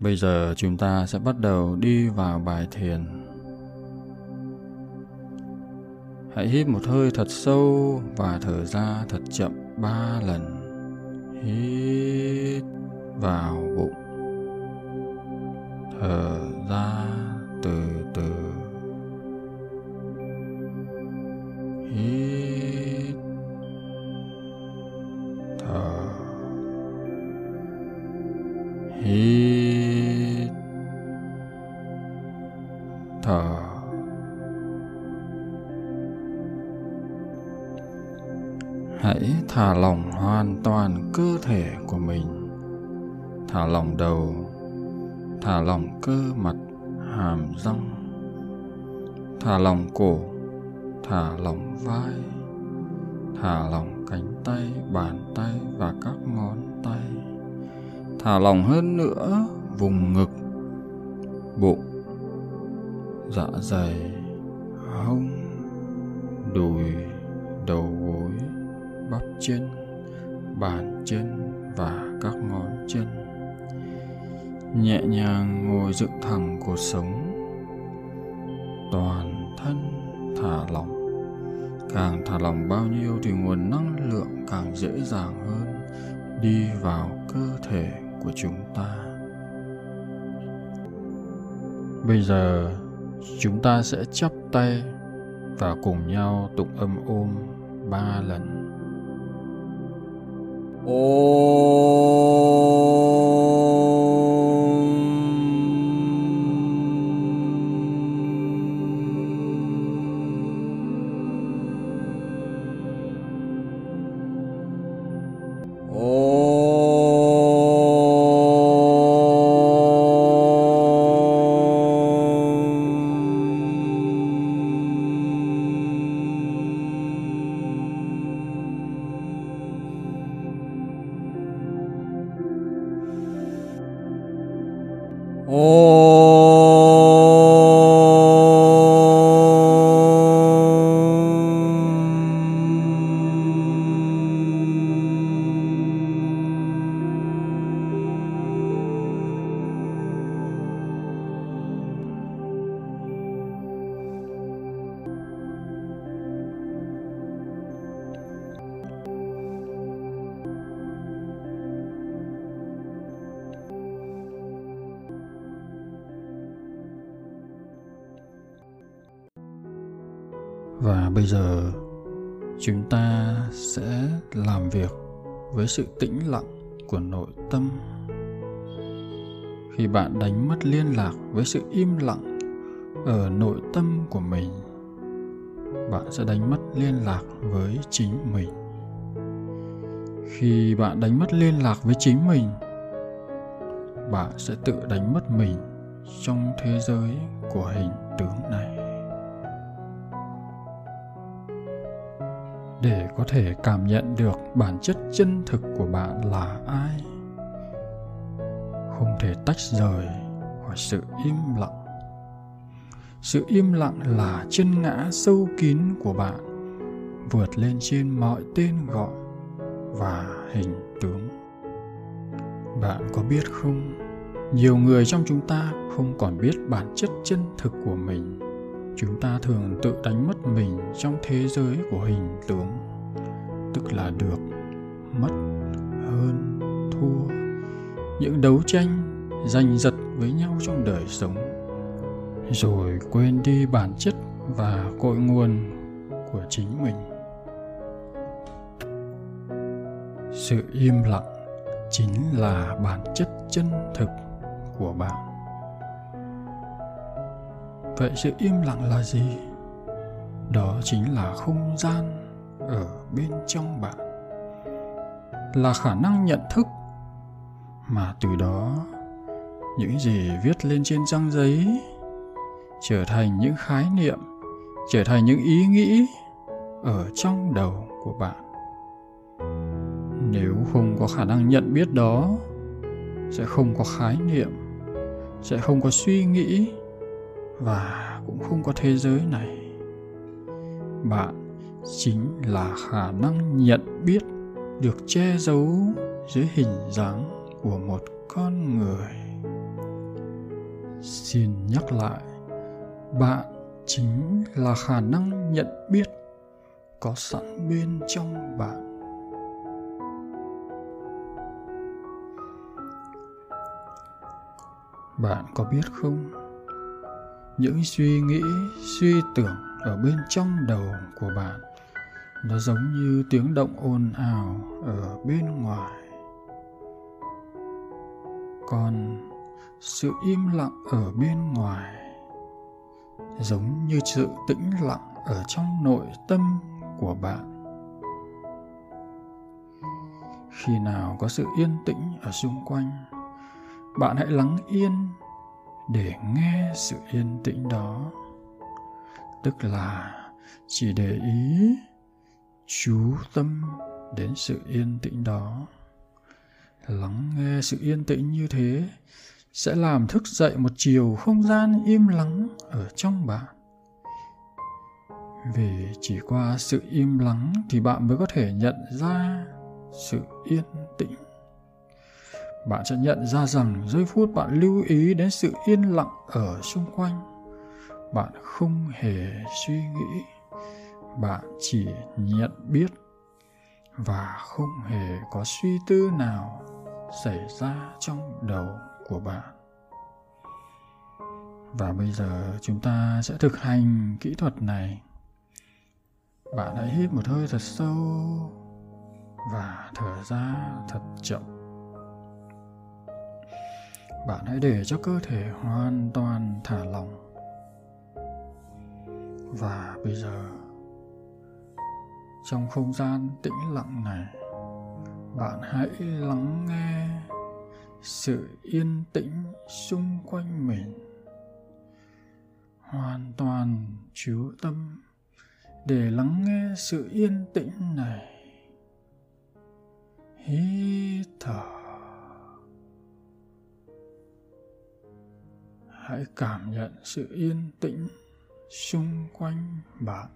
Bây giờ chúng ta sẽ bắt đầu đi vào bài thiền. Hãy hít một hơi thật sâu và thở ra thật chậm ba lần. Hít vào bụng. Thở ra từ từ. Hít. Thở. Hít. Thả lỏng hoàn toàn cơ thể của mình. Thả lỏng đầu, thả lỏng cơ mặt, hàm răng. Thả lỏng cổ, thả lỏng vai. Thả lỏng cánh tay, bàn tay và các ngón tay. Thả lỏng hơn nữa vùng ngực, bụng dạ dày, hông, đùi, đầu gối bắp chân bàn chân và các ngón chân nhẹ nhàng ngồi dựng thẳng cuộc sống. Toàn thân thả lỏng. Càng thả lỏng bao nhiêu thì nguồn năng lượng càng dễ dàng hơn đi vào cơ thể của chúng ta. Bây giờ, chúng ta sẽ chắp tay và cùng nhau tụng âm ôm ba lần. Oh. Và bây giờ chúng ta sẽ làm việc với sự tĩnh lặng của nội tâm. Khi bạn đánh mất liên lạc với sự im lặng ở nội tâm của mình, bạn sẽ đánh mất liên lạc với chính mình. Khi bạn đánh mất liên lạc với chính mình, bạn sẽ tự đánh mất mình trong thế giới của hình tướng này. Để có thể cảm nhận được bản chất chân thực của bạn là ai. Không thể tách rời khỏi sự im lặng. Sự im lặng là chân ngã sâu kín của bạn, vượt lên trên mọi tên gọi và hình tướng. Bạn có biết không? Nhiều người trong chúng ta không còn biết bản chất chân thực của mình chúng ta thường tự đánh mất mình trong thế giới của hình tướng, tức là được mất, hơn, thua. Những đấu tranh giành giật với nhau trong đời sống, rồi quên đi bản chất và cội nguồn của chính mình. Sự im lặng chính là bản chất chân thực của bạn vậy sự im lặng là gì? Đó chính là không gian ở bên trong bạn. Là khả năng nhận thức. Mà từ đó, những gì viết lên trên trang giấy trở thành những khái niệm, trở thành những ý nghĩ ở trong đầu của bạn. Nếu không có khả năng nhận biết đó, sẽ không có khái niệm, sẽ không có suy nghĩ và cũng không có thế giới này. Bạn chính là khả năng nhận biết được che giấu dưới hình dáng của một con người. Xin nhắc lại, bạn chính là khả năng nhận biết có sẵn bên trong bạn. Bạn có biết không? Những suy nghĩ, suy tưởng ở bên trong đầu của bạn, nó giống như tiếng động ồn ào ở bên ngoài. Còn sự im lặng ở bên ngoài, giống như sự tĩnh lặng ở trong nội tâm của bạn. Khi nào có sự yên tĩnh ở xung quanh, bạn hãy lắng yên để nghe sự yên tĩnh đó. Tức là chỉ để ý, chú tâm đến sự yên tĩnh đó. Lắng nghe sự yên tĩnh như thế sẽ làm thức dậy một chiều không gian im lắng ở trong bạn. Vì chỉ qua sự im lắng thì bạn mới có thể nhận ra sự yên tĩnh bạn sẽ nhận ra rằng giây phút bạn lưu ý đến sự yên lặng ở xung quanh. Bạn không hề suy nghĩ. Bạn chỉ nhận biết và không hề có suy tư nào xảy ra trong đầu của bạn. Và bây giờ chúng ta sẽ thực hành kỹ thuật này. Bạn hãy hít một hơi thật sâu và thở ra thật chậm bạn hãy để cho cơ thể hoàn toàn thả lỏng. Và bây giờ, trong không gian tĩnh lặng này, bạn hãy lắng nghe sự yên tĩnh xung quanh mình. Hoàn toàn chú tâm để lắng nghe sự yên tĩnh này. Hít thở. Hãy cảm nhận sự yên tĩnh xung quanh bạn.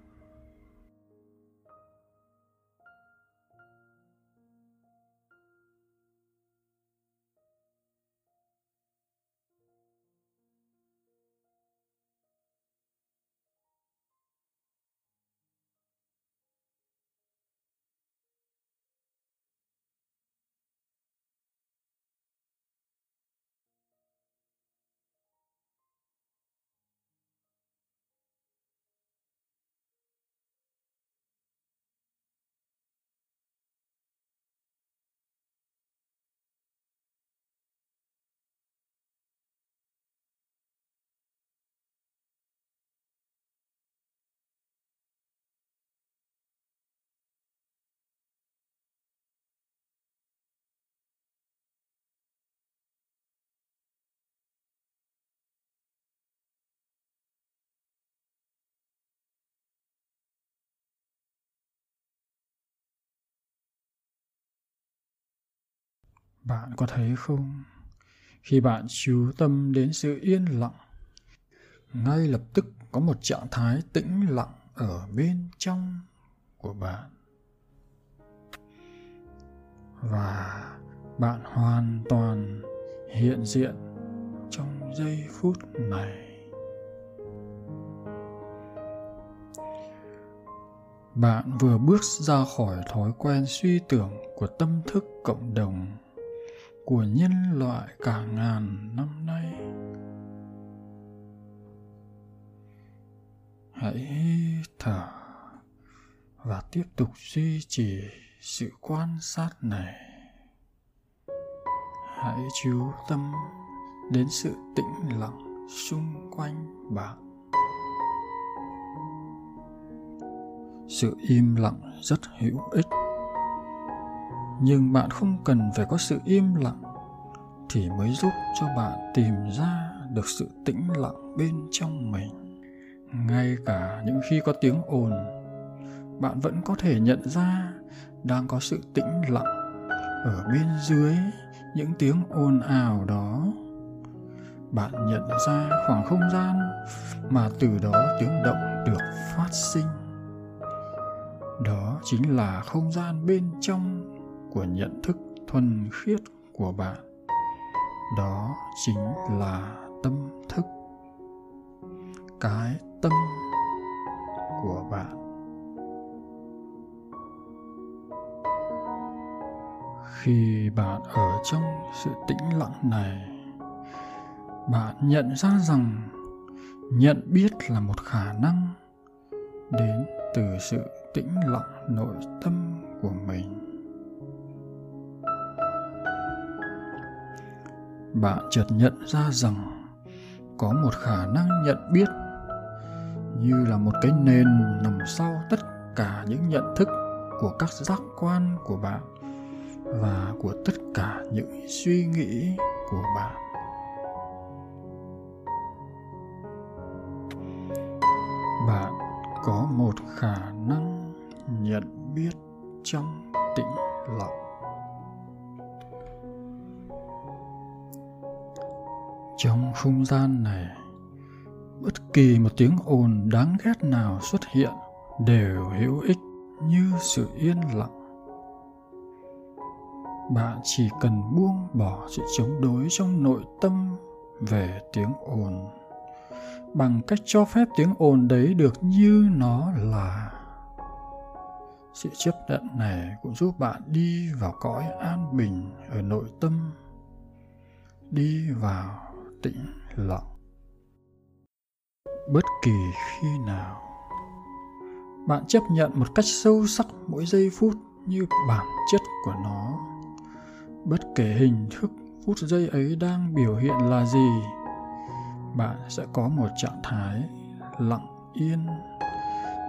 Bạn có thấy không? Khi bạn chú tâm đến sự yên lặng, ngay lập tức có một trạng thái tĩnh lặng ở bên trong của bạn. Và bạn hoàn toàn hiện diện trong giây phút này. Bạn vừa bước ra khỏi thói quen suy tưởng của tâm thức cộng đồng của nhân loại cả ngàn năm nay. Hãy thở và tiếp tục duy trì sự quan sát này. Hãy chú tâm đến sự tĩnh lặng xung quanh bạn. Sự im lặng rất hữu ích nhưng bạn không cần phải có sự im lặng thì mới giúp cho bạn tìm ra được sự tĩnh lặng bên trong mình. Ngay cả những khi có tiếng ồn, bạn vẫn có thể nhận ra đang có sự tĩnh lặng ở bên dưới những tiếng ồn ào đó. Bạn nhận ra khoảng không gian mà từ đó tiếng động được phát sinh. Đó chính là không gian bên trong của nhận thức thuần khiết của bạn. Đó chính là tâm thức, cái tâm của bạn. Khi bạn ở trong sự tĩnh lặng này, bạn nhận ra rằng nhận biết là một khả năng đến từ sự tĩnh lặng nội tâm của mình. Bạn chợt nhận ra rằng có một khả năng nhận biết như là một cái nền nằm sau tất cả những nhận thức của các giác quan của bạn và của tất cả những suy nghĩ của bạn bạn có một khả năng nhận biết trong tĩnh lặng. Không gian này, bất kỳ một tiếng ồn đáng ghét nào xuất hiện đều hữu ích như sự yên lặng. Bạn chỉ cần buông bỏ sự chống đối trong nội tâm về tiếng ồn, bằng cách cho phép tiếng ồn đấy được như nó là. Sự chấp nhận này cũng giúp bạn đi vào cõi an bình ở nội tâm, đi vào tĩnh lặng. Bất kỳ khi nào, bạn chấp nhận một cách sâu sắc mỗi giây phút như bản chất của nó. Bất kể hình thức phút giây ấy đang biểu hiện là gì, bạn sẽ có một trạng thái lặng yên.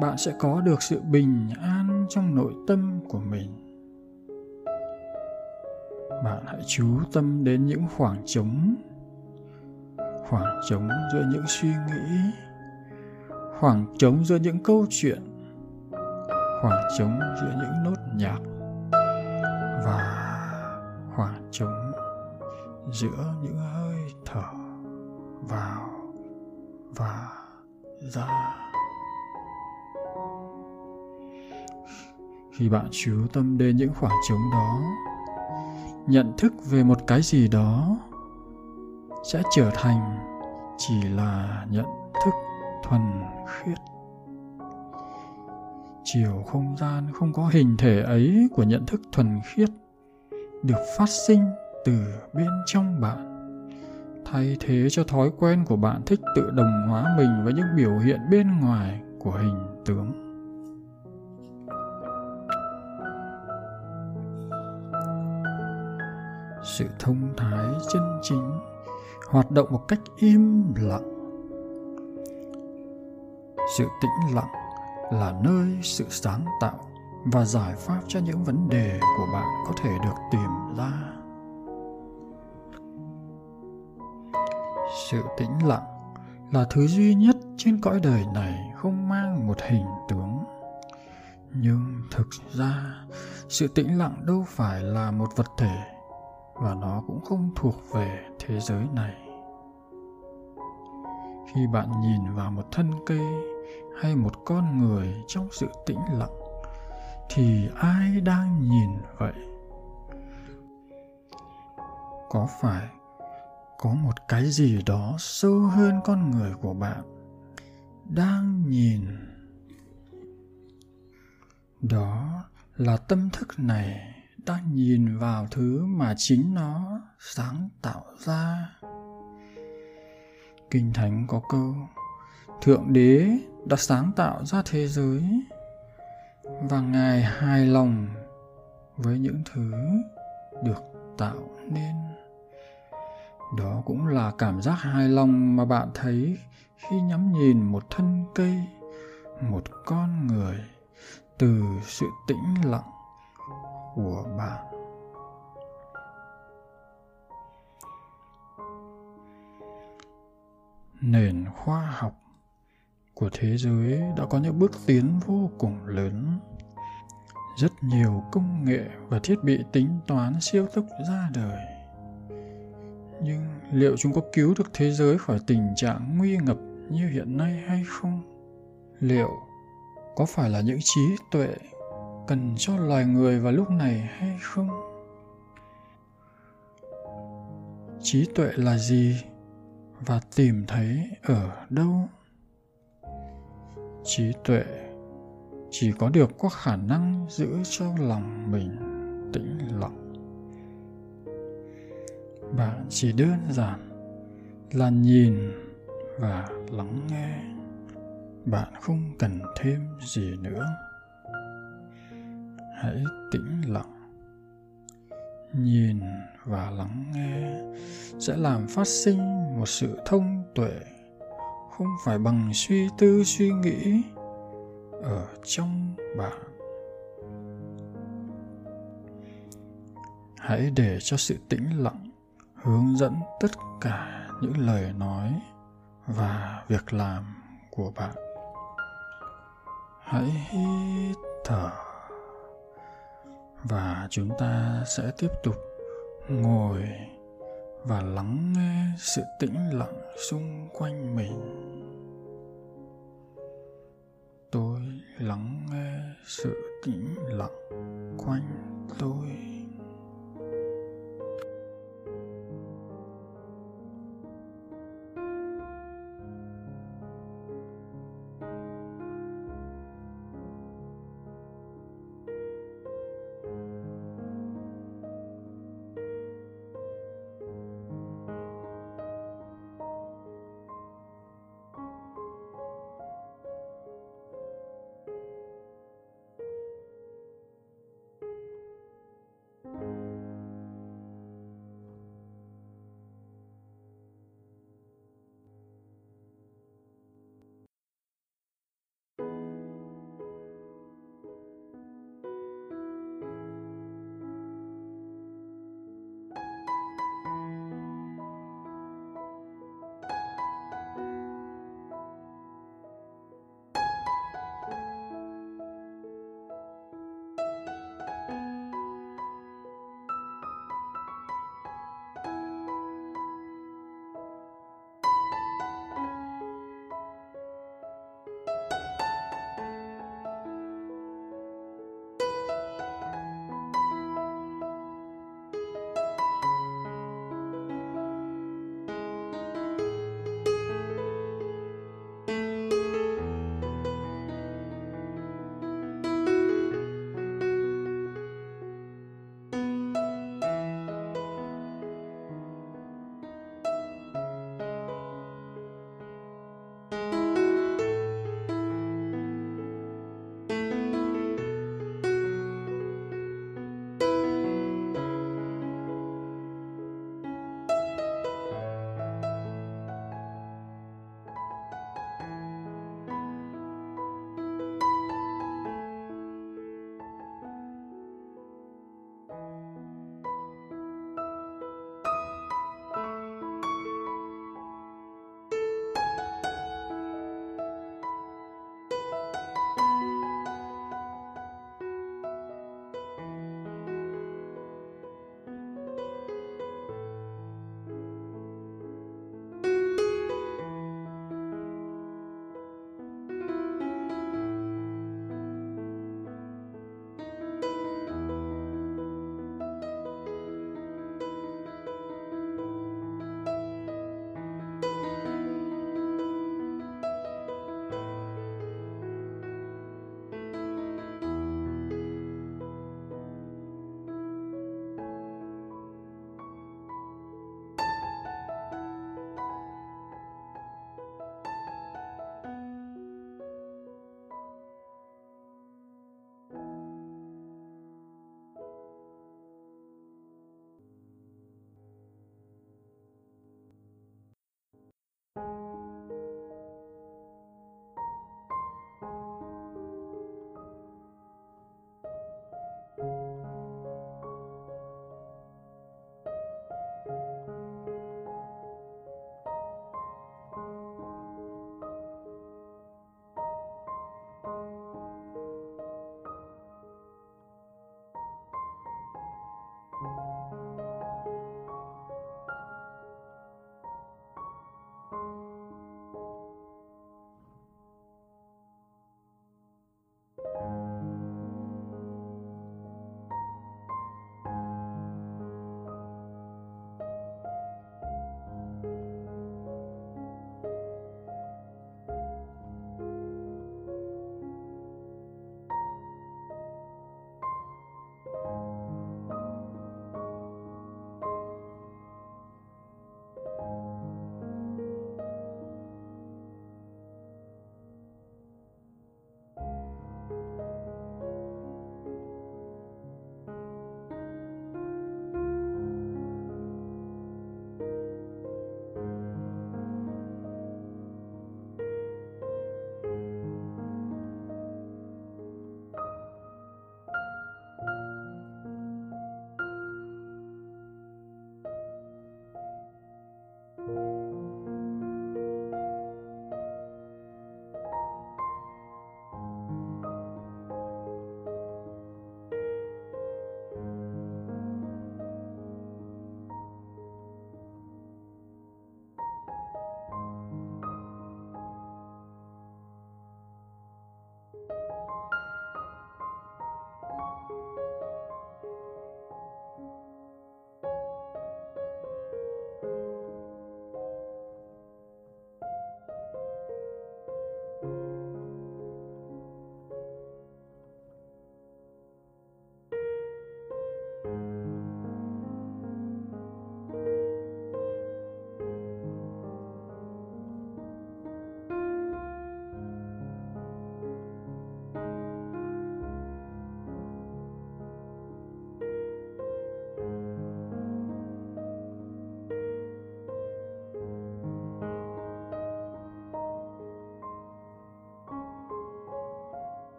Bạn sẽ có được sự bình an trong nội tâm của mình. Bạn hãy chú tâm đến những khoảng trống khoảng trống giữa những suy nghĩ, khoảng trống giữa những câu chuyện, khoảng trống giữa những nốt nhạc và khoảng trống giữa những hơi thở vào và ra. Khi bạn chú tâm đến những khoảng trống đó, nhận thức về một cái gì đó sẽ trở thành chỉ là nhận thức thuần khiết. Chiều không gian không có hình thể ấy của nhận thức thuần khiết được phát sinh từ bên trong bạn. Thay thế cho thói quen của bạn thích tự đồng hóa mình với những biểu hiện bên ngoài của hình tướng. Sự thông thái chân chính hoạt động một cách im lặng. Sự tĩnh lặng là nơi sự sáng tạo và giải pháp cho những vấn đề của bạn có thể được tìm ra. Sự tĩnh lặng là thứ duy nhất trên cõi đời này không mang một hình tướng. Nhưng thực ra, sự tĩnh lặng đâu phải là một vật thể và nó cũng không thuộc về thế giới này khi bạn nhìn vào một thân cây hay một con người trong sự tĩnh lặng, thì ai đang nhìn vậy? Có phải có một cái gì đó sâu hơn con người của bạn đang nhìn? Đó là tâm thức này đang nhìn vào thứ mà chính nó sáng tạo ra kinh thánh có câu thượng đế đã sáng tạo ra thế giới, và ngài hài lòng với những thứ được tạo nên. Đó cũng là cảm giác hài lòng mà bạn thấy khi nhắm nhìn một thân cây, một con người từ sự tĩnh lặng của bạn. Nền khoa học của thế giới đã có những bước tiến vô cùng lớn. Rất nhiều công nghệ và thiết bị tính toán siêu tốc ra đời. Nhưng liệu chúng có cứu được thế giới khỏi tình trạng nguy ngập như hiện nay hay không? Liệu có phải là những trí tuệ cần cho loài người vào lúc này hay không? Trí tuệ là gì? Và tìm thấy ở đâu? Trí tuệ chỉ có được có khả năng giữ cho lòng mình tĩnh lặng. Bạn chỉ đơn giản là nhìn và lắng nghe. Bạn không cần thêm gì nữa. Hãy tĩnh lặng. Nhìn và lắng nghe sẽ làm phát sinh một sự thông tuệ, không phải bằng suy tư suy nghĩ ở trong bạn. Hãy để cho sự tĩnh lặng hướng dẫn tất cả những lời nói và việc làm của bạn. Hãy hít thở và chúng ta sẽ tiếp tục ngồi và lắng nghe sự tĩnh lặng xung quanh mình. Tôi lắng nghe sự tĩnh lặng quanh tôi.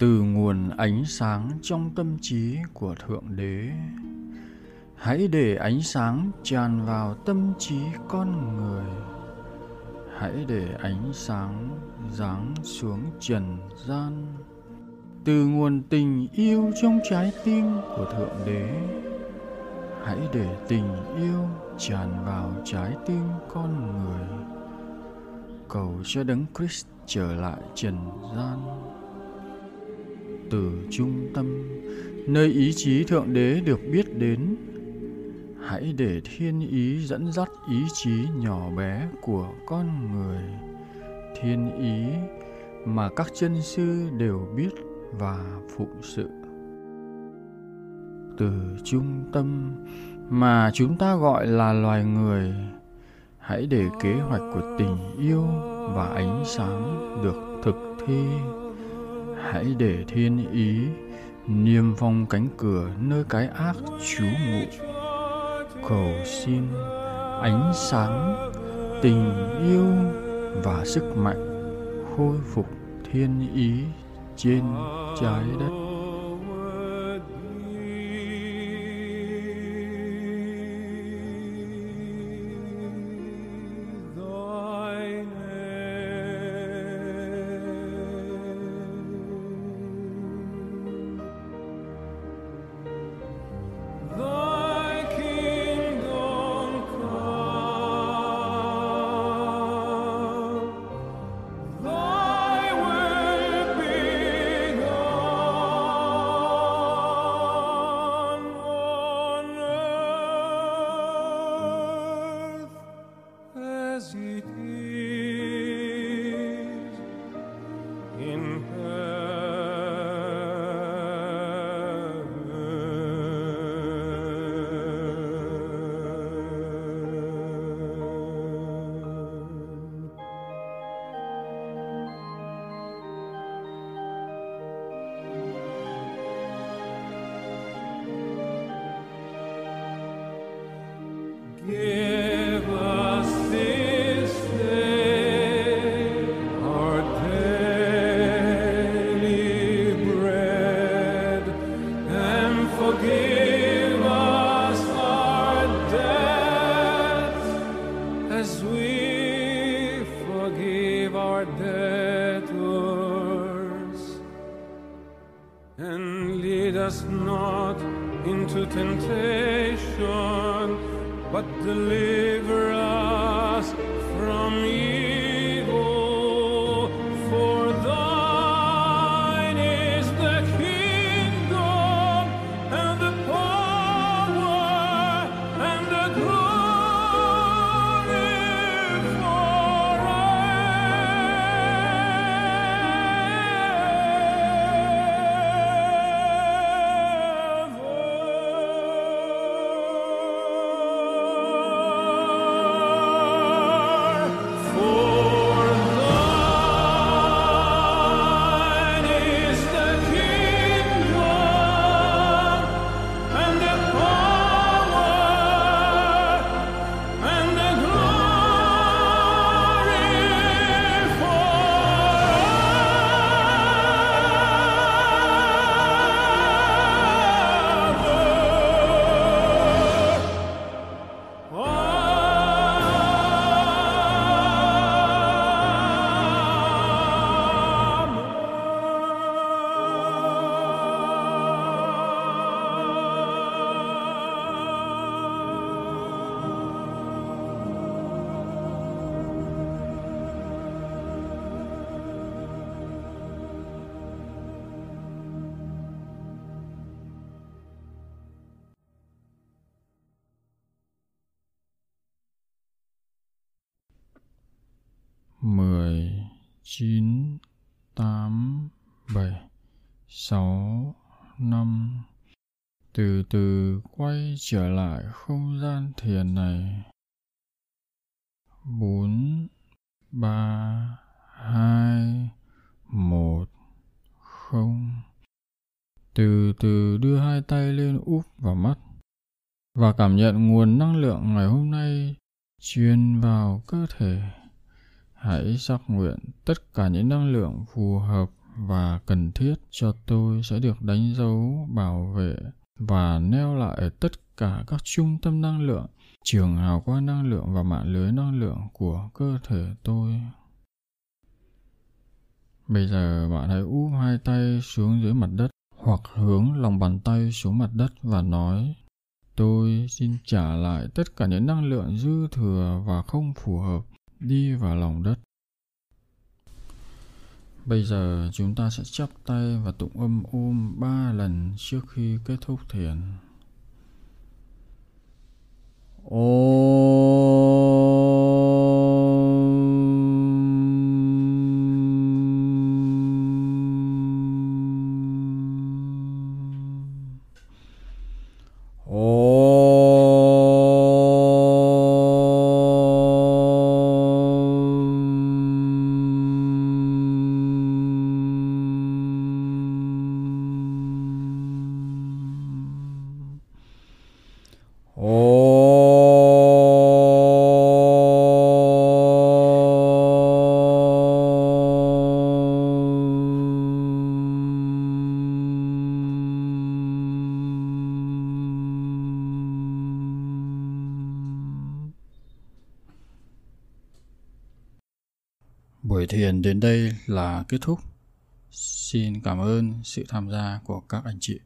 Từ nguồn ánh sáng trong tâm trí của thượng đế. Hãy để ánh sáng tràn vào tâm trí con người. Hãy để ánh sáng giáng xuống trần gian. Từ nguồn tình yêu trong trái tim của thượng đế, hãy để tình yêu tràn vào trái tim con người. Cầu cho đấng christ trở lại trần gian từ trung tâm, nơi ý chí thượng đế được biết đến. Hãy để thiên ý dẫn dắt ý chí nhỏ bé của con người. Thiên ý mà các chân sư đều biết và phụng sự. Từ trung tâm mà chúng ta gọi là loài người, hãy để kế hoạch của tình yêu và ánh sáng được thực thi hãy để thiên ý niêm phong cánh cửa nơi cái ác trú ngụ. Cầu xin ánh sáng, tình yêu và sức mạnh khôi phục thiên ý trên trái đất. 9 8 7 6 5 từ từ quay trở lại không gian thiền này. 4 3 2 1 0 từ từ đưa hai tay lên úp vào mắt và cảm nhận nguồn năng lượng ngày hôm nay truyền vào cơ thể hãy xác nguyện tất cả những năng lượng phù hợp và cần thiết cho tôi sẽ được đánh dấu, bảo vệ và neo lại ở tất cả các trung tâm năng lượng, trường hào quang năng lượng và mạng lưới năng lượng của cơ thể tôi. Bây giờ bạn hãy úp hai tay xuống dưới mặt đất hoặc hướng lòng bàn tay xuống mặt đất và nói, tôi xin trả lại tất cả những năng lượng dư thừa và không phù hợp đi vào lòng đất. Bây giờ chúng ta sẽ chắp tay và tụng âm ôm ba lần trước khi kết thúc thiền. Om đến đây là kết thúc. Xin cảm ơn sự tham gia của các anh chị.